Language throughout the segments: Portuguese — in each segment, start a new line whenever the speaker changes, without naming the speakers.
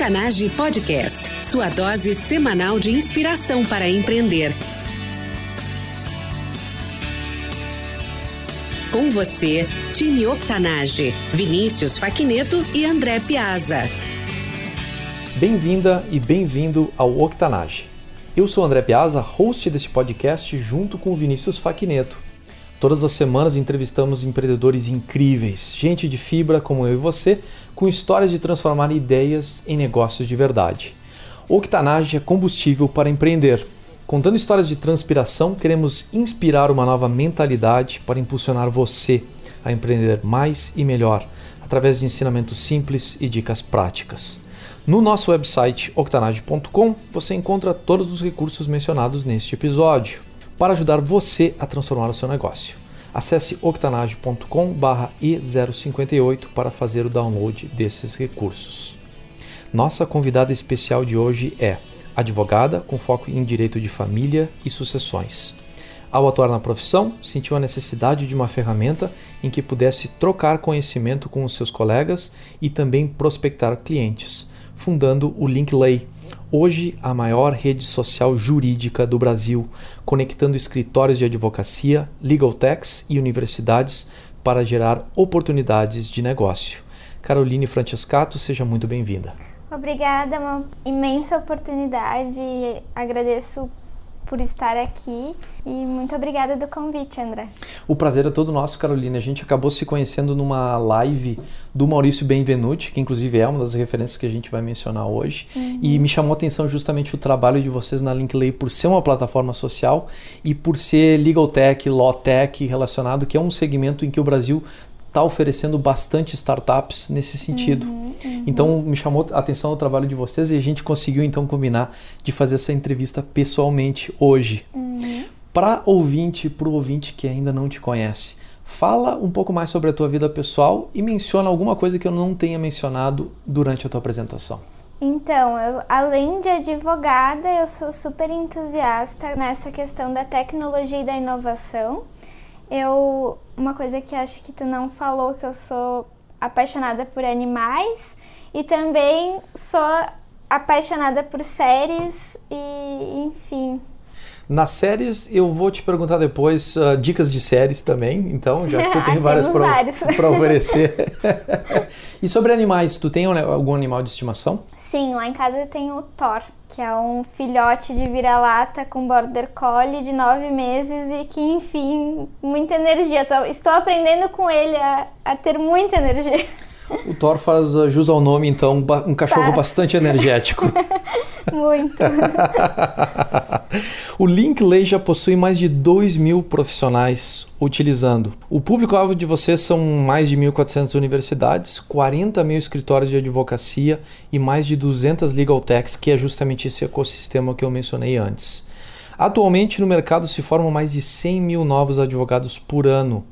Octanage Podcast, sua dose semanal de inspiração para empreender. Com você, time Octanage, Vinícius Faquineto e André Piazza.
Bem-vinda e bem-vindo ao Octanage. Eu sou André Piazza, host desse podcast junto com Vinícius Faquineto. Todas as semanas entrevistamos empreendedores incríveis, gente de fibra como eu e você, com histórias de transformar ideias em negócios de verdade. Octanage é combustível para empreender. Contando histórias de transpiração, queremos inspirar uma nova mentalidade para impulsionar você a empreender mais e melhor, através de ensinamentos simples e dicas práticas. No nosso website octanage.com você encontra todos os recursos mencionados neste episódio para ajudar você a transformar o seu negócio. Acesse octanage.com/e058 para fazer o download desses recursos. Nossa convidada especial de hoje é advogada com foco em direito de família e sucessões. Ao atuar na profissão, sentiu a necessidade de uma ferramenta em que pudesse trocar conhecimento com os seus colegas e também prospectar clientes, fundando o Linkley, hoje a maior rede social jurídica do Brasil, conectando escritórios de advocacia, legal techs e universidades para gerar oportunidades de negócio. Caroline Francescato, seja muito bem-vinda.
Obrigada, uma imensa oportunidade. Agradeço por estar aqui e muito obrigada do convite, André.
O prazer é todo nosso, Carolina. A gente acabou se conhecendo numa live do Maurício Benvenuti, que inclusive é uma das referências que a gente vai mencionar hoje, uhum. e me chamou a atenção justamente o trabalho de vocês na Linkley por ser uma plataforma social e por ser legal tech, law tech relacionado, que é um segmento em que o Brasil está oferecendo bastante startups nesse sentido. Uhum, uhum. Então me chamou a atenção o trabalho de vocês e a gente conseguiu então combinar de fazer essa entrevista pessoalmente hoje. Uhum. Para ouvinte, para o ouvinte que ainda não te conhece, fala um pouco mais sobre a tua vida pessoal e menciona alguma coisa que eu não tenha mencionado durante a tua apresentação.
Então, eu, além de advogada, eu sou super entusiasta nessa questão da tecnologia e da inovação. Eu, uma coisa que acho que tu não falou, que eu sou apaixonada por animais e também sou apaixonada por séries e, enfim.
Nas séries, eu vou te perguntar depois uh, dicas de séries também, então, já que tu tem várias para oferecer. e sobre animais, tu tem algum animal de estimação?
Sim, lá em casa eu tenho o Thor que é um filhote de vira-lata com border collie de nove meses e que, enfim, muita energia. Estou aprendendo com ele a, a ter muita energia.
O Thor faz jus ao nome, então, um cachorro bastante energético.
Muito.
o Linkley já possui mais de 2 mil profissionais utilizando. O público-alvo de vocês são mais de 1.400 universidades, 40 mil escritórios de advocacia e mais de 200 legal techs, que é justamente esse ecossistema que eu mencionei antes. Atualmente no mercado se formam mais de 100 mil novos advogados por ano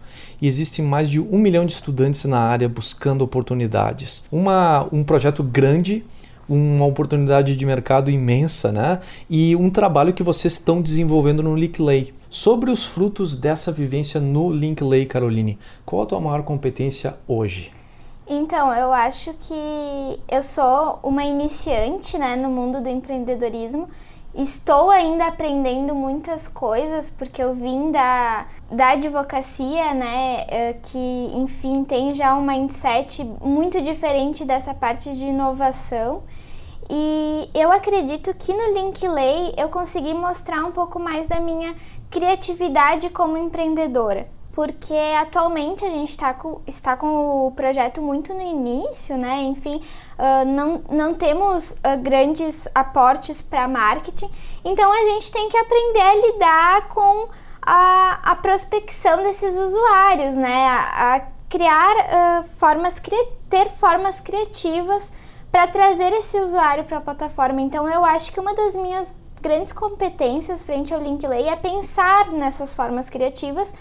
e existem mais de um milhão de estudantes na área buscando oportunidades. Uma, um projeto grande uma oportunidade de mercado imensa, né? E um trabalho que vocês estão desenvolvendo no Linkley. Sobre os frutos dessa vivência no Linkley, Caroline, qual a tua maior competência hoje?
Então, eu acho que eu sou uma iniciante, né, no mundo do empreendedorismo Estou ainda aprendendo muitas coisas, porque eu vim da, da advocacia, né, eh, que, enfim, tem já um mindset muito diferente dessa parte de inovação. E eu acredito que no Linkley eu consegui mostrar um pouco mais da minha criatividade como empreendedora porque atualmente a gente tá com, está com o projeto muito no início, né? Enfim, uh, não, não temos uh, grandes aportes para marketing, então a gente tem que aprender a lidar com a, a prospecção desses usuários, né? A, a criar uh, formas, ter formas criativas para trazer esse usuário para a plataforma. Então eu acho que uma das minhas grandes competências frente ao Linkley é pensar nessas formas criativas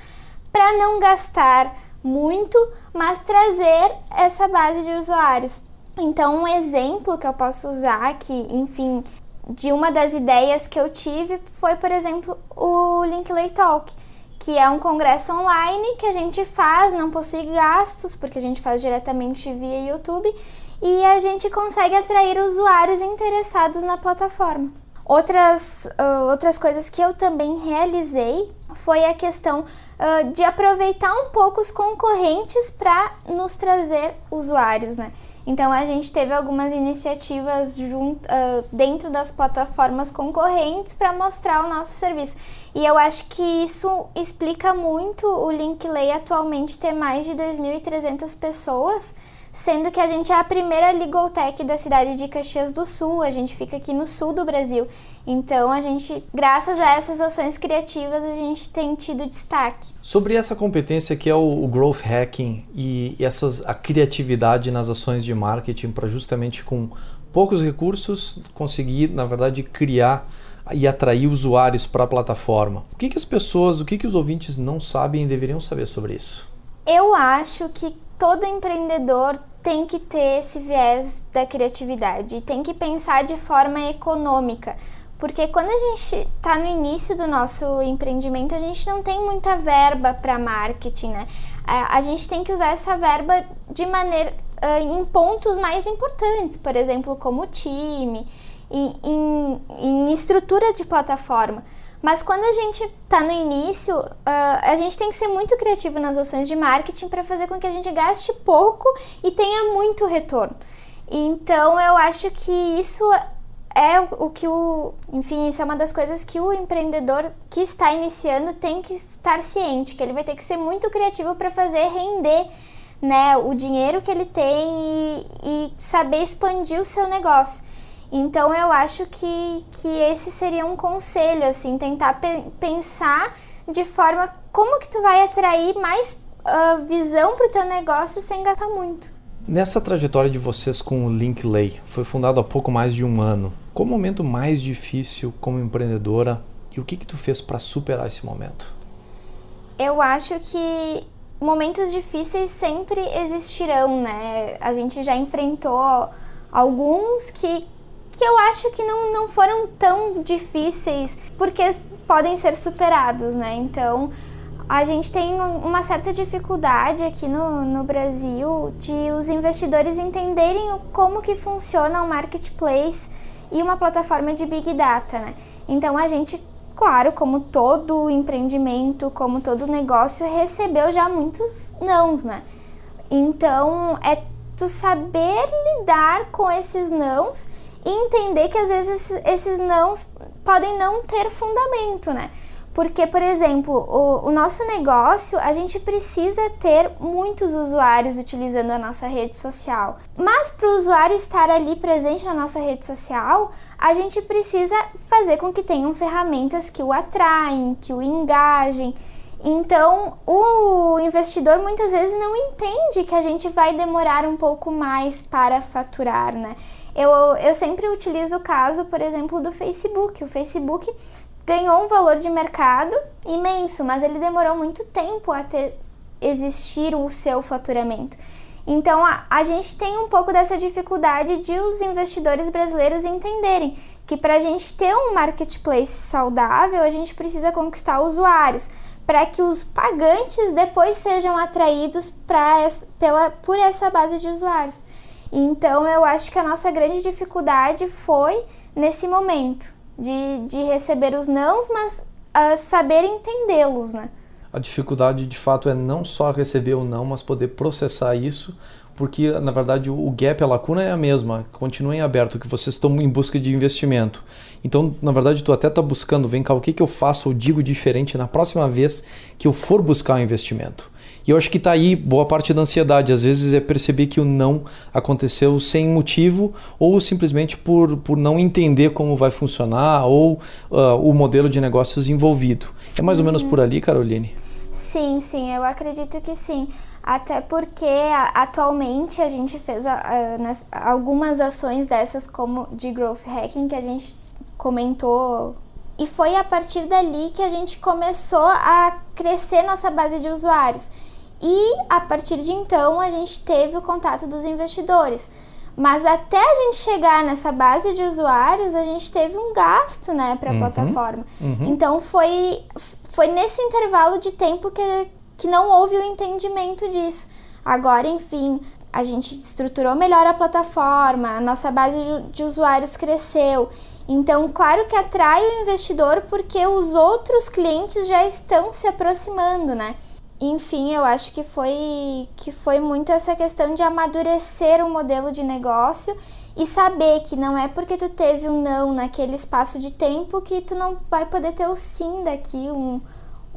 para não gastar muito, mas trazer essa base de usuários. Então, um exemplo que eu posso usar que, enfim, de uma das ideias que eu tive foi, por exemplo, o Linkley Talk, que é um congresso online que a gente faz, não possui gastos, porque a gente faz diretamente via YouTube, e a gente consegue atrair usuários interessados na plataforma. Outras, uh, outras coisas que eu também realizei foi a questão uh, de aproveitar um pouco os concorrentes para nos trazer usuários, né? Então a gente teve algumas iniciativas junto, uh, dentro das plataformas concorrentes para mostrar o nosso serviço. E eu acho que isso explica muito o Linkley atualmente ter mais de 2.300 pessoas, sendo que a gente é a primeira legal tech da cidade de Caxias do Sul, a gente fica aqui no sul do Brasil. Então a gente, graças a essas ações criativas, a gente tem tido destaque.
Sobre essa competência que é o, o growth hacking e essas, a criatividade nas ações de marketing para justamente com poucos recursos conseguir, na verdade, criar e atrair usuários para a plataforma. O que, que as pessoas, o que, que os ouvintes não sabem e deveriam saber sobre isso?
Eu acho que todo empreendedor tem que ter esse viés da criatividade, tem que pensar de forma econômica. Porque quando a gente está no início do nosso empreendimento, a gente não tem muita verba para marketing, né? A, gente tem que usar essa verba de maneira uh, em pontos mais importantes, por exemplo, como time, em, em, em estrutura de plataforma. Mas quando a gente está no início, uh, a gente tem que ser muito criativo nas ações de marketing para fazer com que a gente gaste pouco e tenha muito retorno. Então eu acho que isso é o que o, enfim, isso é uma das coisas que o empreendedor que está iniciando tem que estar ciente, que ele vai ter que ser muito criativo para fazer render, né, o dinheiro que ele tem e, e saber expandir o seu negócio. Então eu acho que, que esse seria um conselho, assim, tentar pe pensar de forma como que tu vai atrair mais uh, visão para o teu negócio sem gastar muito.
Nessa trajetória de vocês com o Linkley, foi fundado há pouco mais de um ano. Qual o momento mais difícil como empreendedora e o que que tu fez para superar esse momento?
Eu acho que momentos difíceis sempre existirão, né? A gente já enfrentou alguns que, que eu acho que não, não foram tão difíceis, porque podem ser superados, né? Então, a gente tem uma certa dificuldade aqui no, no Brasil de os investidores entenderem como que funciona o marketplace e uma plataforma de Big Data, né? Então a gente, claro, como todo empreendimento, como todo negócio, recebeu já muitos nãos, né? Então é tu saber lidar com esses nãos e entender que às vezes esses nãos podem não ter fundamento, né? Porque, por exemplo, o, o, nosso negócio, a gente precisa ter muitos usuários utilizando a nossa rede social. Mas para o usuário estar ali presente na nossa rede social, a gente precisa fazer com que tenham ferramentas que o atraem, que o engajem. Então, o investidor muitas vezes não entende que a gente vai demorar um pouco mais para faturar, né? Eu, eu sempre utilizo o caso, por exemplo, do Facebook. O Facebook ganhou um valor de mercado imenso, mas ele demorou muito tempo a ter, existir o seu faturamento. Então a, a gente tem um pouco dessa dificuldade de os investidores brasileiros entenderem que para a gente ter um marketplace saudável, a gente precisa conquistar usuários para que os pagantes depois sejam atraídos pra, pela, por essa base de usuários. Então eu acho que a nossa grande dificuldade foi nesse momento de, de receber os nãos, mas uh, saber entendê-los, né?
A dificuldade de fato é não só receber o não, mas poder processar isso, porque na verdade o gap, a lacuna é a mesma, continua em aberto, que vocês estão em busca de investimento. Então, na verdade, tu até está buscando, vem cá, o que, que eu faço ou digo diferente na próxima vez que eu for buscar um investimento. E eu acho que está aí boa parte da ansiedade. Às vezes é perceber que o não aconteceu sem motivo ou simplesmente por, por não entender como vai funcionar ou uh, o modelo de negócios envolvido. É mais ou menos por ali, Caroline?
Sim, sim, eu acredito que sim. Até porque atualmente a gente fez algumas ações dessas, como de growth hacking, que a gente comentou e foi a partir dali que a gente começou a crescer nossa base de usuários. E a partir de então a gente teve o contato dos investidores. Mas até a gente chegar nessa base de usuários, a gente teve um gasto, né, para a uhum, plataforma. Uhum. Então foi foi nesse intervalo de tempo que, que não houve o entendimento disso. Agora, enfim, a gente estruturou melhor a plataforma, a nossa base de usuários cresceu. Então, claro que atrai o investidor porque os outros clientes já estão se aproximando, né? Enfim, eu acho que foi que foi muito essa questão de amadurecer o modelo de negócio e saber que não é porque tu teve um não naquele espaço de tempo que tu não vai poder ter o sim daqui um,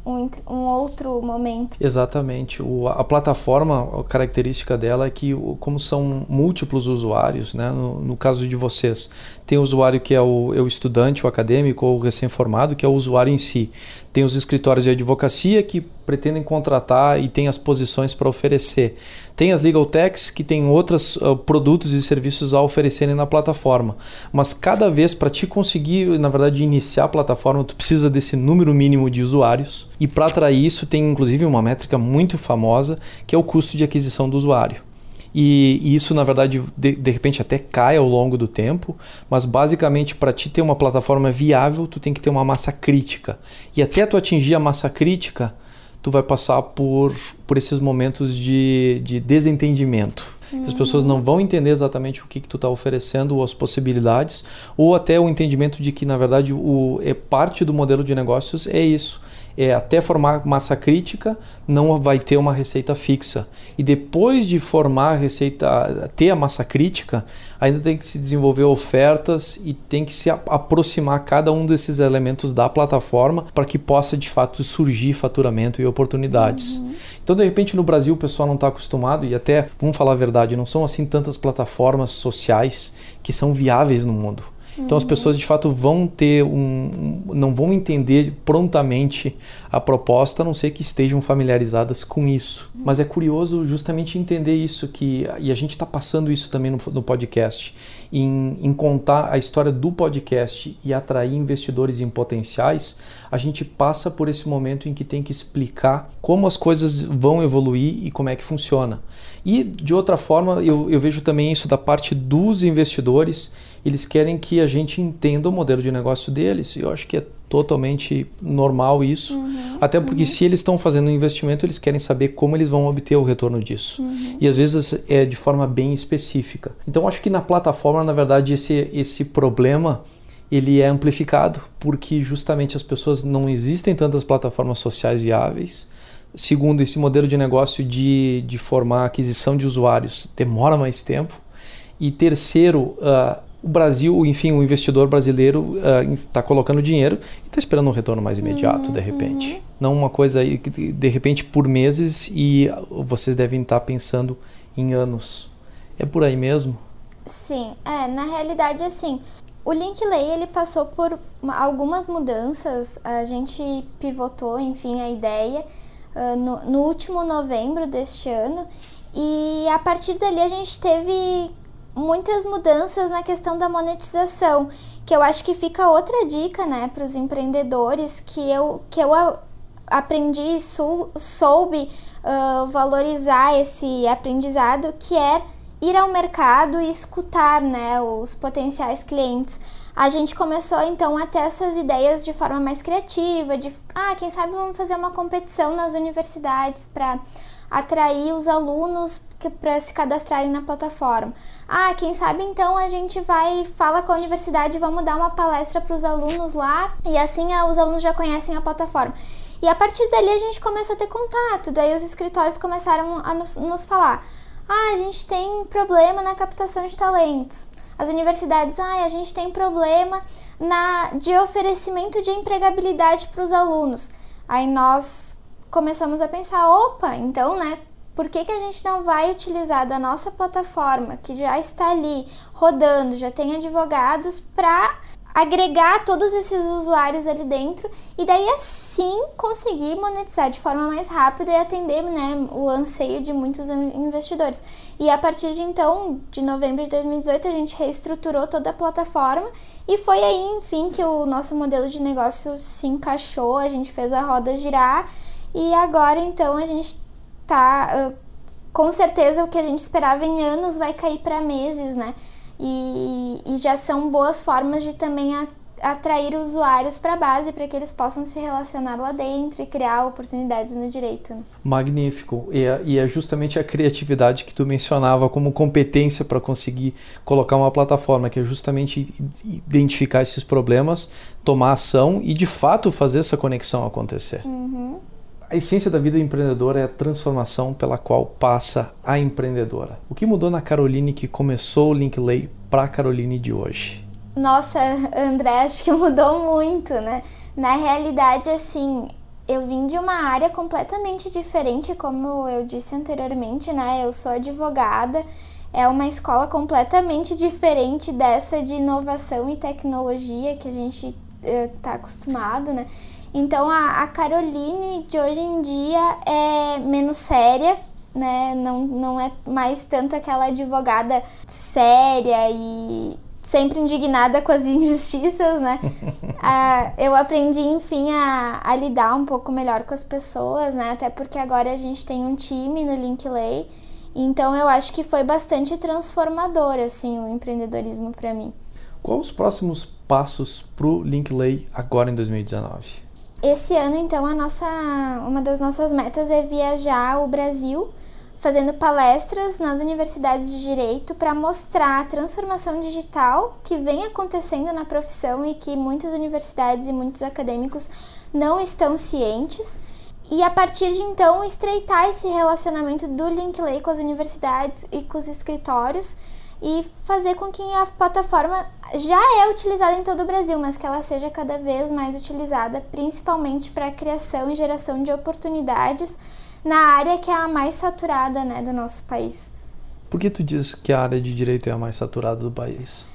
um, um outro momento.
Exatamente. O, a plataforma, a característica dela é que, como são múltiplos usuários, né? no, no caso de vocês, tem o usuário que é o, é o estudante, o acadêmico ou o recém-formado, que é o usuário em si. Tem os escritórios de advocacia que pretendem contratar e tem as posições para oferecer. Tem as legal techs que têm outros uh, produtos e serviços a oferecerem na plataforma. Mas cada vez para te conseguir, na verdade, iniciar a plataforma, tu precisa desse número mínimo de usuários. E para atrair isso tem inclusive uma métrica muito famosa, que é o custo de aquisição do usuário. E, e, isso, na verdade, de, de repente até cai ao longo do tempo, mas basicamente para te ter uma plataforma viável, tu tem que ter uma massa crítica. E até tu atingir a massa crítica, tu vai passar por, por esses momentos de, de desentendimento. As pessoas não vão entender exatamente o que, que tu está oferecendo ou as possibilidades, ou até o entendimento de que, na verdade, o, é parte do modelo de negócios é isso é, até formar massa crítica, não vai ter uma receita fixa. E depois de formar a receita, ter a massa crítica, ainda tem que se desenvolver ofertas e tem que se aproximar cada um desses elementos da plataforma para que possa de fato surgir faturamento e oportunidades. Uhum. Então, de repente, no Brasil o pessoal não está acostumado e até, vamos falar a verdade, não são assim tantas plataformas sociais que são viáveis no mundo. Então as pessoas de fato vão ter um, não vão entender prontamente a proposta, a não ser que estejam familiarizadas com isso. Mas é curioso justamente entender isso que e a gente está passando isso também no, no podcast em, em, contar a história do podcast e atrair investidores em potenciais. A gente passa por esse momento em que tem que explicar como as coisas vão evoluir e como é que funciona. E de outra forma, eu, eu vejo também isso da parte dos investidores eles querem que a gente entenda o modelo de negócio deles. E eu acho que é totalmente normal isso. Uhum, Até porque uhum. se eles estão fazendo um investimento, eles querem saber como eles vão obter o retorno disso. Uhum. E às vezes é de forma bem específica. Então acho que na plataforma, na verdade, esse, esse problema ele é amplificado porque justamente as pessoas não existem tantas plataformas sociais viáveis. Segundo, esse modelo de negócio de, de formar aquisição de usuários demora mais tempo. E terceiro, uh, o Brasil, enfim, o investidor brasileiro está uh, colocando dinheiro e está esperando um retorno mais imediato, uhum, de repente. Uhum. Não uma coisa aí que, de repente, por meses e vocês devem estar tá pensando em anos. É por aí mesmo?
Sim, é, na realidade, assim, o Linkley, ele passou por algumas mudanças, a gente pivotou, enfim, a ideia uh, no, no último novembro deste ano e a partir dali a gente teve muitas mudanças na questão da monetização, que eu acho que fica outra dica, né, para os empreendedores que eu que eu aprendi e sou, soube uh, valorizar esse aprendizado, que é ir ao mercado e escutar, né, os potenciais clientes. A gente começou então a ter essas ideias de forma mais criativa, de ah, quem sabe vamos fazer uma competição nas universidades para atrair os alunos para se cadastrarem na plataforma. Ah, quem sabe então a gente vai, fala com a universidade, vamos dar uma palestra para os alunos lá e assim ah, os alunos já conhecem a plataforma. E a partir dali a gente começou a ter contato, daí os escritórios começaram a nos, nos falar: ah, a gente tem problema na captação de talentos. As universidades, ah, a gente tem problema na de oferecimento de empregabilidade para os alunos. Aí nós começamos a pensar, opa, então, né, por que, que a gente não vai utilizar da nossa plataforma, que já está ali rodando, já tem advogados, para agregar todos esses usuários ali dentro e daí assim conseguir monetizar de forma mais rápida e atender né, o anseio de muitos investidores. E a partir de então, de novembro de 2018, a gente reestruturou toda a plataforma e foi aí, enfim, que o nosso modelo de negócio se encaixou, a gente fez a roda girar e agora então a gente tá. Uh, com certeza o que a gente esperava em anos vai cair para meses, né? E, e, já são boas formas de também a, atrair usuários para a base para que eles possam se relacionar lá dentro e criar oportunidades no direito.
Magnífico. E é, e é justamente a criatividade que tu mencionava como competência para conseguir colocar uma plataforma, que é justamente identificar esses problemas, tomar ação e de fato fazer essa conexão acontecer.
Uhum.
A essência da vida empreendedora é a transformação pela qual passa a empreendedora. O que mudou na Caroline que começou o Linkley para a Caroline de hoje?
Nossa, André, acho que mudou muito, né? Na realidade, assim, eu vim de uma área completamente diferente, como eu disse anteriormente, né? Eu sou advogada, é uma escola completamente diferente dessa de inovação e tecnologia que a gente está acostumado, né? Então a, a Caroline de hoje em dia é menos séria, né? Não, não é mais tanto aquela advogada séria e sempre indignada com as injustiças, né? ah, eu aprendi, enfim, a, a, lidar um pouco melhor com as pessoas, né? Até porque agora a gente tem um time no Linkley. Então eu acho que foi bastante transformador, assim, o empreendedorismo para mim.
Quais os próximos passos pro Linkley agora em 2019?
Esse ano, então, a nossa, uma das nossas metas é viajar o Brasil, fazendo palestras nas universidades de direito para mostrar a transformação digital que vem acontecendo na profissão e que muitas universidades e muitos acadêmicos não estão cientes. E a partir de então estreitar esse relacionamento do Linkley com as universidades e com os escritórios e fazer com que a plataforma já é utilizada em todo o Brasil, mas que ela seja cada vez mais utilizada, principalmente para a criação e geração de oportunidades na área que é a mais saturada né, do nosso país.
Por que tu diz que a área de direito é a mais saturada do país?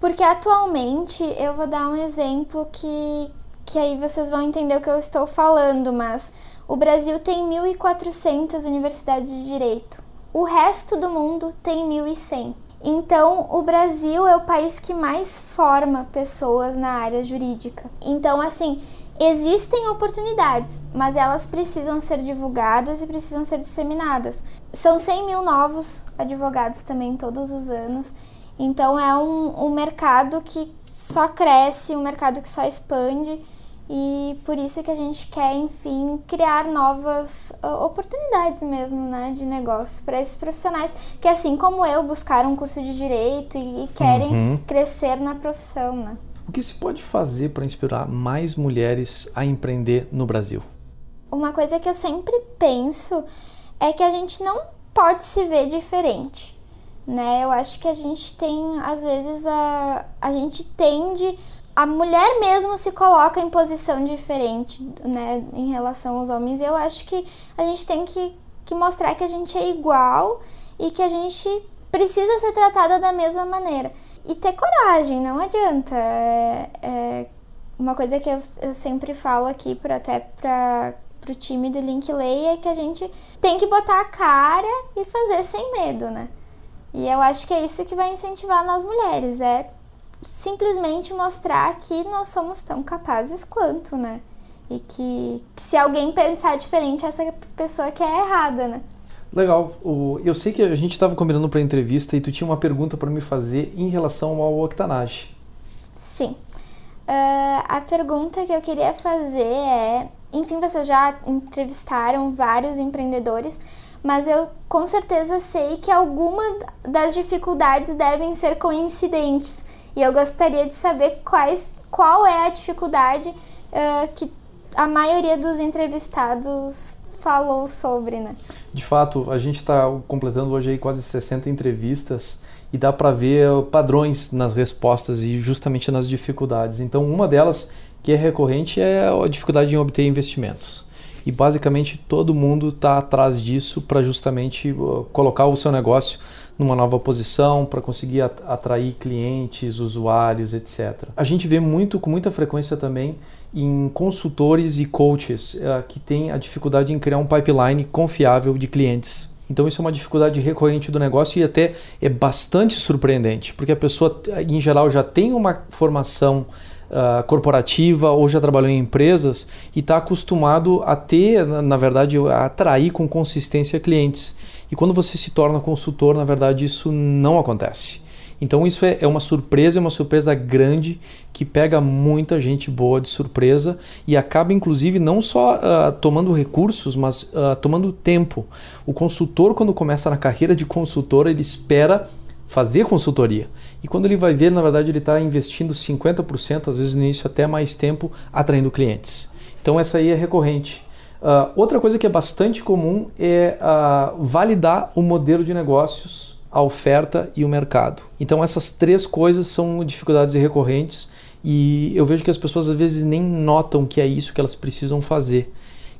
Porque atualmente, eu vou dar um exemplo que, que aí vocês vão entender o que eu estou falando, mas o Brasil tem 1.400 universidades de direito. O resto do mundo tem 1.100. Então, o Brasil é o país que mais forma pessoas na área jurídica. Então, assim, existem oportunidades, mas elas precisam ser divulgadas e precisam ser disseminadas. São 100 mil novos advogados também todos os anos. Então, é um, um mercado que só cresce, um mercado que só expande e por isso que a gente quer, enfim, criar novas uh, oportunidades mesmo, né, de negócio para esses profissionais que, assim como eu, buscaram um curso de direito e, e querem uhum. crescer na profissão, né.
O que se pode fazer para inspirar mais mulheres a empreender no Brasil?
Uma coisa que eu sempre penso é que a gente não pode se ver diferente, né? Eu acho que a gente tem, às vezes, a, a gente tende a mulher mesmo se coloca em posição diferente, né, em relação aos homens. Eu acho que a gente tem que, que mostrar que a gente é igual e que a gente precisa ser tratada da mesma maneira. E ter coragem, não adianta. É, é uma coisa que eu, eu sempre falo aqui, por, até para o time do Linkley, é que a gente tem que botar a cara e fazer sem medo, né? E eu acho que é isso que vai incentivar nós mulheres, é simplesmente mostrar que nós somos tão capazes quanto, né? E que, que se alguém pensar diferente, essa pessoa que é errada, né?
Legal. O, eu sei que a gente estava combinando para a entrevista e tu tinha uma pergunta para me fazer em relação ao octanage.
Sim. Uh, a pergunta que eu queria fazer é: enfim, vocês já entrevistaram vários empreendedores, mas eu com certeza sei que alguma das dificuldades devem ser coincidentes. E eu gostaria de saber quais, qual é a dificuldade uh, que a maioria dos entrevistados falou sobre, né?
De fato, a gente está completando hoje aí quase 60 entrevistas e dá para ver padrões nas respostas e justamente nas dificuldades. Então, uma delas que é recorrente é a dificuldade em obter investimentos. E basicamente todo mundo está atrás disso para justamente colocar o seu negócio numa nova posição para conseguir atrair clientes, usuários, etc. A gente vê muito com muita frequência também em consultores e coaches uh, que têm a dificuldade em criar um pipeline confiável de clientes. Então isso é uma dificuldade recorrente do negócio e até é bastante surpreendente, porque a pessoa em geral já tem uma formação uh, corporativa ou já trabalhou em empresas e está acostumado a ter, na verdade, a atrair com consistência clientes. E quando você se torna consultor, na verdade, isso não acontece. Então isso é, é uma surpresa, é uma surpresa grande que pega muita gente boa de surpresa e acaba inclusive não só uh, tomando recursos, mas uh, tomando tempo. O consultor quando começa na carreira de consultor ele espera fazer consultoria. E quando ele vai ver, na verdade, ele está investindo 50%, às vezes no início até mais tempo, atraindo clientes. Então essa aí é recorrente. Uh, outra coisa que é bastante comum é uh, validar o modelo de negócios, a oferta e o mercado. Então essas três coisas são dificuldades recorrentes e eu vejo que as pessoas às vezes nem notam que é isso que elas precisam fazer.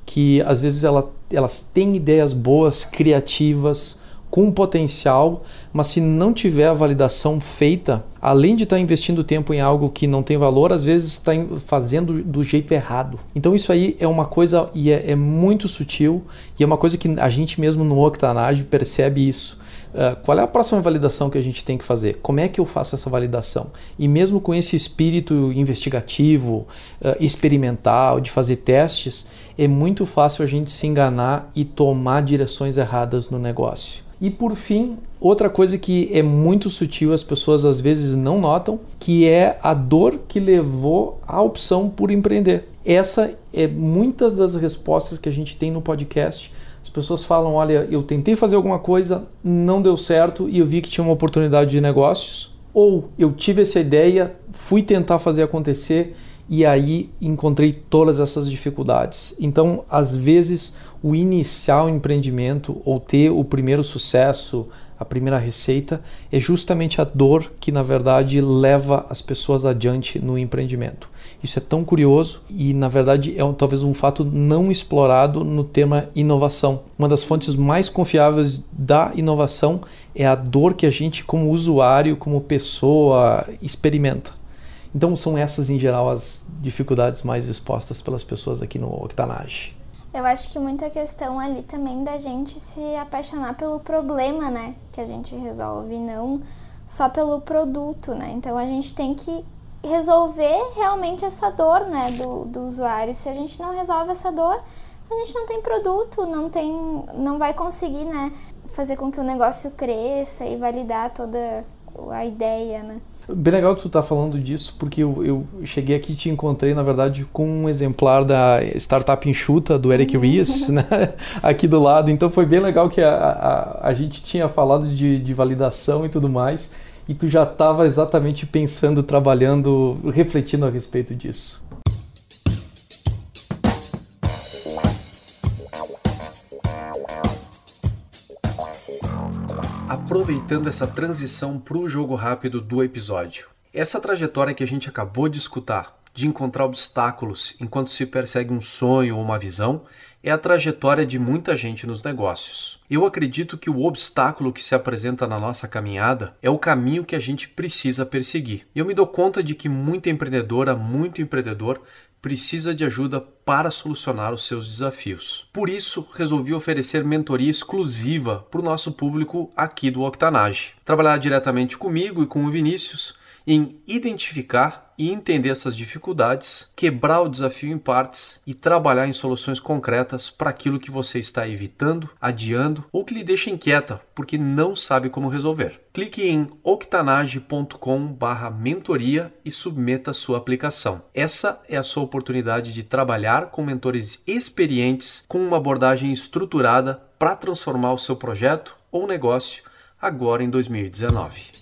Que às vezes ela, elas têm ideias boas, criativas, com potencial, mas se não tiver a validação feita, além de estar tá investindo tempo em algo que não tem valor, às vezes está fazendo do jeito errado. Então isso aí é uma coisa e é, é muito sutil e é uma coisa que a gente mesmo no Octanage percebe isso. Uh, qual é a próxima validação que a gente tem que fazer? Como é que eu faço essa validação? E mesmo com esse espírito investigativo, uh, experimental, de fazer testes, é muito fácil a gente se enganar e tomar direções erradas no negócio. E por fim, outra coisa que é muito sutil, as pessoas às vezes não notam, que é a dor que levou à opção por empreender. Essa é muitas das respostas que a gente tem no podcast. As pessoas falam: olha, eu tentei fazer alguma coisa, não deu certo e eu vi que tinha uma oportunidade de negócios. Ou eu tive essa ideia, fui tentar fazer acontecer e aí encontrei todas essas dificuldades. Então, às vezes, o iniciar o empreendimento ou ter o primeiro sucesso, a primeira receita, é justamente a dor que, na verdade, leva as pessoas adiante no empreendimento. Isso é tão curioso e, na verdade, é um, talvez um fato não explorado no tema inovação. Uma das fontes mais confiáveis da inovação é a dor que a gente, como usuário, como pessoa, experimenta. Então, são essas, em geral, as dificuldades mais expostas pelas pessoas aqui no Octanage.
Eu acho que muita questão ali também da gente se apaixonar pelo problema, né, que a gente resolve, não só pelo produto, né? Então a gente tem que resolver realmente essa dor, né, do, do usuário. Se a gente não resolve essa dor, a gente não tem produto, não tem, não vai conseguir, né, fazer com que o negócio cresça e validar toda a ideia, né?
Bem legal que tu tá falando disso, porque eu, eu cheguei aqui e te encontrei, na verdade, com um exemplar da Startup Enxuta, do Eric uhum. Ries, né? aqui do lado. Então foi bem legal que a, a, a gente tinha falado de, de validação e tudo mais, e tu já estava exatamente pensando, trabalhando, refletindo a respeito disso. Aproveitando essa transição para o jogo rápido do episódio. Essa trajetória que a gente acabou de escutar, de encontrar obstáculos enquanto se persegue um sonho ou uma visão, é a trajetória de muita gente nos negócios. Eu acredito que o obstáculo que se apresenta na nossa caminhada é o caminho que a gente precisa perseguir. Eu me dou conta de que muita empreendedora, muito empreendedor precisa de ajuda para solucionar os seus desafios. Por isso, resolvi oferecer mentoria exclusiva para o nosso público aqui do Octanage. Trabalhar diretamente comigo e com o Vinícius em identificar e entender essas dificuldades, quebrar o desafio em partes e trabalhar em soluções concretas para aquilo que você está evitando, adiando ou que lhe deixa inquieta porque não sabe como resolver. Clique em octanage.com/mentoria e submeta sua aplicação. Essa é a sua oportunidade de trabalhar com mentores experientes com uma abordagem estruturada para transformar o seu projeto ou negócio agora em 2019.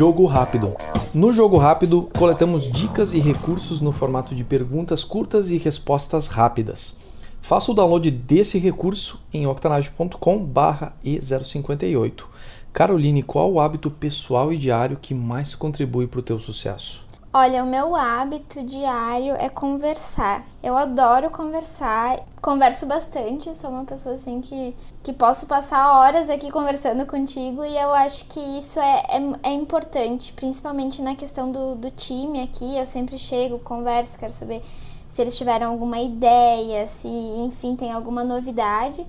Jogo Rápido. No Jogo Rápido, coletamos dicas e recursos no formato de perguntas curtas e respostas rápidas. Faça o download desse recurso em octanage.com/e058. Caroline, qual o hábito pessoal e diário que mais contribui para o teu sucesso?
Olha, o meu hábito diário é conversar. Eu adoro conversar, converso bastante, sou uma pessoa assim que, que posso passar horas aqui conversando contigo e eu acho que isso é, é, é importante, principalmente na questão do, do time aqui. Eu sempre chego, converso, quero saber se eles tiveram alguma ideia, se enfim tem alguma novidade.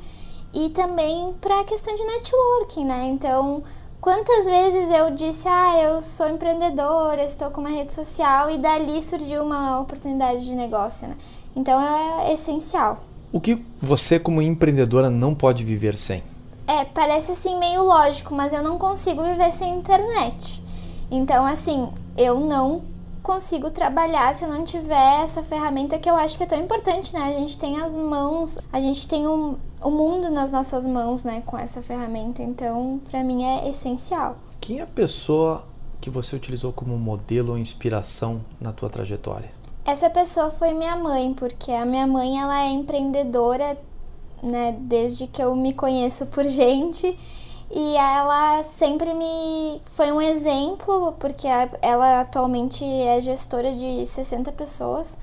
E também para a questão de networking, né? Então Quantas vezes eu disse, ah, eu sou empreendedora, estou com uma rede social e dali surgiu uma oportunidade de negócio, né? Então é essencial.
O que você, como empreendedora, não pode viver sem?
É, parece assim meio lógico, mas eu não consigo viver sem internet. Então, assim, eu não consigo trabalhar se eu não tiver essa ferramenta que eu acho que é tão importante, né? A gente tem as mãos, a gente tem o, o mundo nas nossas mãos, né, com essa ferramenta. Então, para mim é essencial.
Quem é a pessoa que você utilizou como modelo ou inspiração na tua trajetória?
Essa pessoa foi minha mãe, porque a minha mãe ela é empreendedora, né, desde que eu me conheço por gente. E ela sempre me foi um exemplo, porque ela atualmente é gestora de 60 pessoas.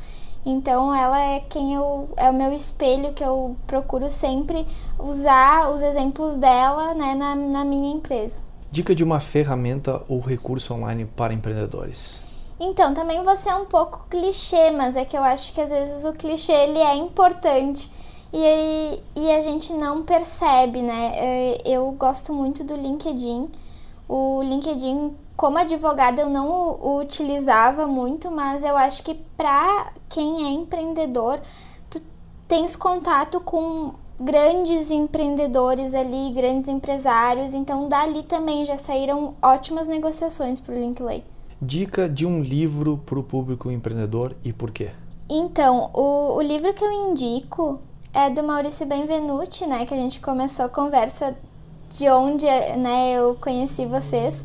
Então ela é quem eu é o meu espelho que eu procuro sempre usar os exemplos dela né, na, na minha empresa.
Dica de uma ferramenta ou recurso online para empreendedores.
Então, também você é um pouco clichê, mas é que eu acho que às vezes o clichê ele é importante e, e a gente não percebe, né? É, eu gosto muito do LinkedIn. O LinkedIn, como advogada, eu não o, utilizava muito, mas eu acho que para quem é empreendedor, tu tens contato com grandes empreendedores ali, grandes empresários, então dali também já saíram ótimas negociações para o Linkley.
Dica de um livro para o público empreendedor e por quê?
Então, o, o livro que eu indico é do Maurício Benvenuti, né? Que a gente começou a conversa de onde né, eu conheci vocês.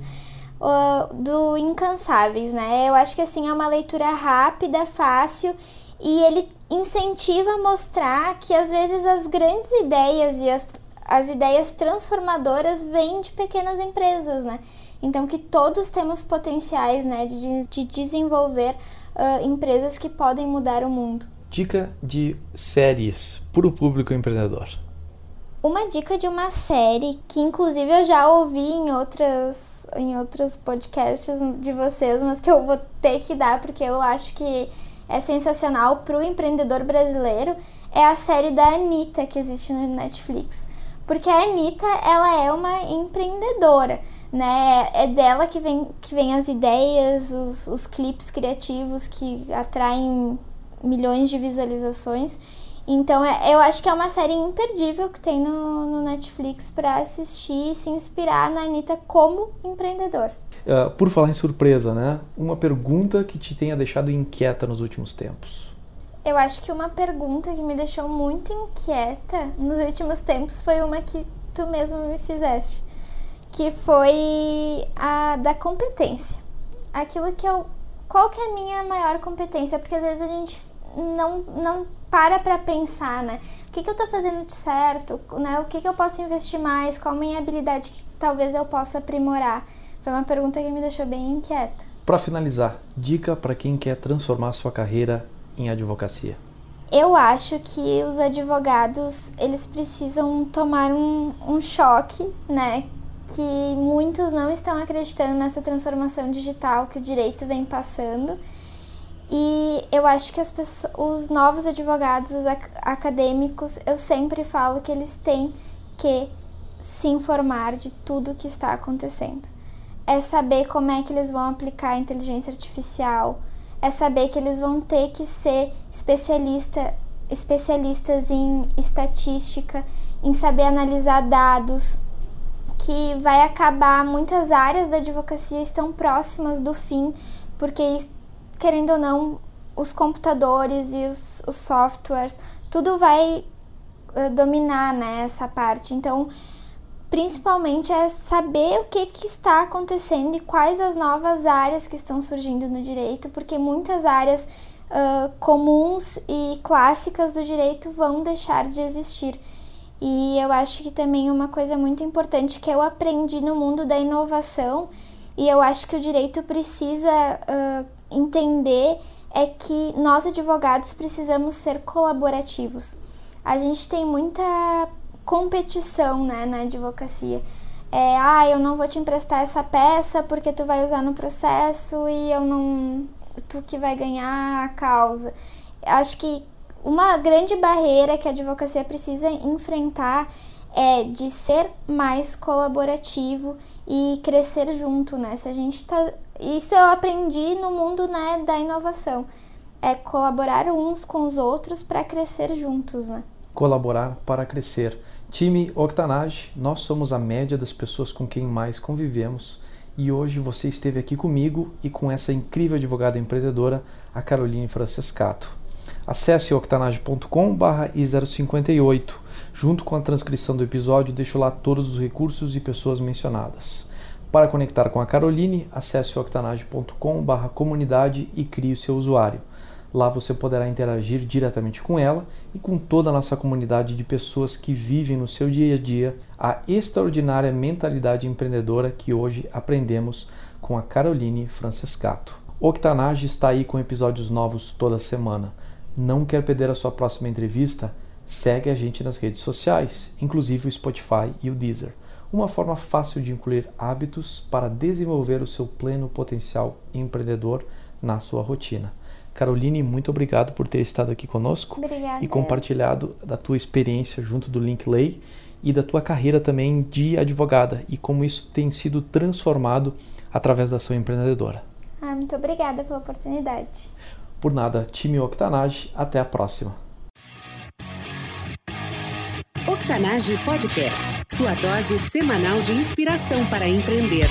Do Incansáveis, né? Eu acho que assim é uma leitura rápida, fácil e ele incentiva a mostrar que às vezes as grandes ideias e as, as ideias transformadoras vêm de pequenas empresas, né? Então que todos temos potenciais, né, de, de desenvolver uh, empresas que podem mudar o mundo.
Dica de séries para o público empreendedor.
Uma dica de uma série que inclusive eu já ouvi em outras em outros podcasts de vocês, mas que eu vou ter que dar porque eu acho que é sensacional para o empreendedor brasileiro, é a série da Anitta que existe no Netflix. Porque a Anitta, ela é uma empreendedora, né? É dela que vem, que vem as ideias, os, os clipes criativos que atraem milhões de visualizações. Então, é, eu acho que é uma série imperdível que tem no, no Netflix para assistir e se inspirar na Anitta como empreendedor.
Uh, por falar em surpresa, né? Uma pergunta que te tenha deixado inquieta nos últimos tempos.
Eu acho que uma pergunta que me deixou muito inquieta nos últimos tempos foi uma que tu mesmo me fizeste, que foi a da competência. Aquilo que eu. Qual que é a minha maior competência? Porque às vezes a gente não, não para para pensar, né? O que, que eu tô fazendo de certo? Né? O que, que eu posso investir mais? Qual a minha habilidade que talvez eu possa aprimorar? Foi uma pergunta que me deixou bem inquieta.
Para finalizar, dica para quem quer transformar sua carreira em advocacia.
Eu acho que os advogados eles precisam tomar um, um choque, né? Que muitos não estão acreditando nessa transformação digital que o direito vem passando e eu acho que as pessoas, os novos advogados, os ac acadêmicos, eu sempre falo que eles têm que se informar de tudo que está acontecendo. É saber como é que eles vão aplicar a inteligência artificial, é saber que eles vão ter que ser especialista, especialistas em estatística, em saber analisar dados, que vai acabar muitas áreas da advocacia estão próximas do fim, porque isso querendo ou não, os computadores e os, os softwares, tudo vai uh, dominar né, essa parte. Então, principalmente é saber o que, que está acontecendo e quais as novas áreas que estão surgindo no direito, porque muitas áreas uh, comuns e clássicas do direito vão deixar de existir. E eu acho que também uma coisa muito importante que eu aprendi no mundo da inovação, e eu acho que o direito precisa uh, entender é que nós advogados precisamos ser colaborativos. A gente tem muita competição né, na advocacia. É, ah, eu não vou te emprestar essa peça porque tu vai usar no processo e eu não. tu que vai ganhar a causa. Acho que uma grande barreira que a advocacia precisa enfrentar é de ser mais colaborativo e crescer junto, né? Se a gente tá isso eu aprendi no mundo né, da inovação. É colaborar uns com os outros para crescer juntos, né?
Colaborar para crescer. Time Octanage, nós somos a média das pessoas com quem mais convivemos e hoje você esteve aqui comigo e com essa incrível advogada empreendedora, a Caroline Francescato. Acesse octanage.com/i058. Junto com a transcrição do episódio, deixo lá todos os recursos e pessoas mencionadas. Para conectar com a Caroline, acesse octanage.com/comunidade e crie o seu usuário. Lá você poderá interagir diretamente com ela e com toda a nossa comunidade de pessoas que vivem no seu dia a dia a extraordinária mentalidade empreendedora que hoje aprendemos com a Caroline Francescato. Octanage está aí com episódios novos toda semana. Não quer perder a sua próxima entrevista? Segue a gente nas redes sociais, inclusive o Spotify e o Deezer. Uma forma fácil de incluir hábitos para desenvolver o seu pleno potencial empreendedor na sua rotina. Caroline, muito obrigado por ter estado aqui conosco
Obrigada.
e compartilhado da tua experiência junto do Linkley e da tua carreira também de advogada e como isso tem sido transformado através da ação empreendedora.
Ah, muito obrigada pela oportunidade.
Por nada, time Octanage, até a próxima.
Octanage Podcast, sua dose semanal de inspiração para empreender.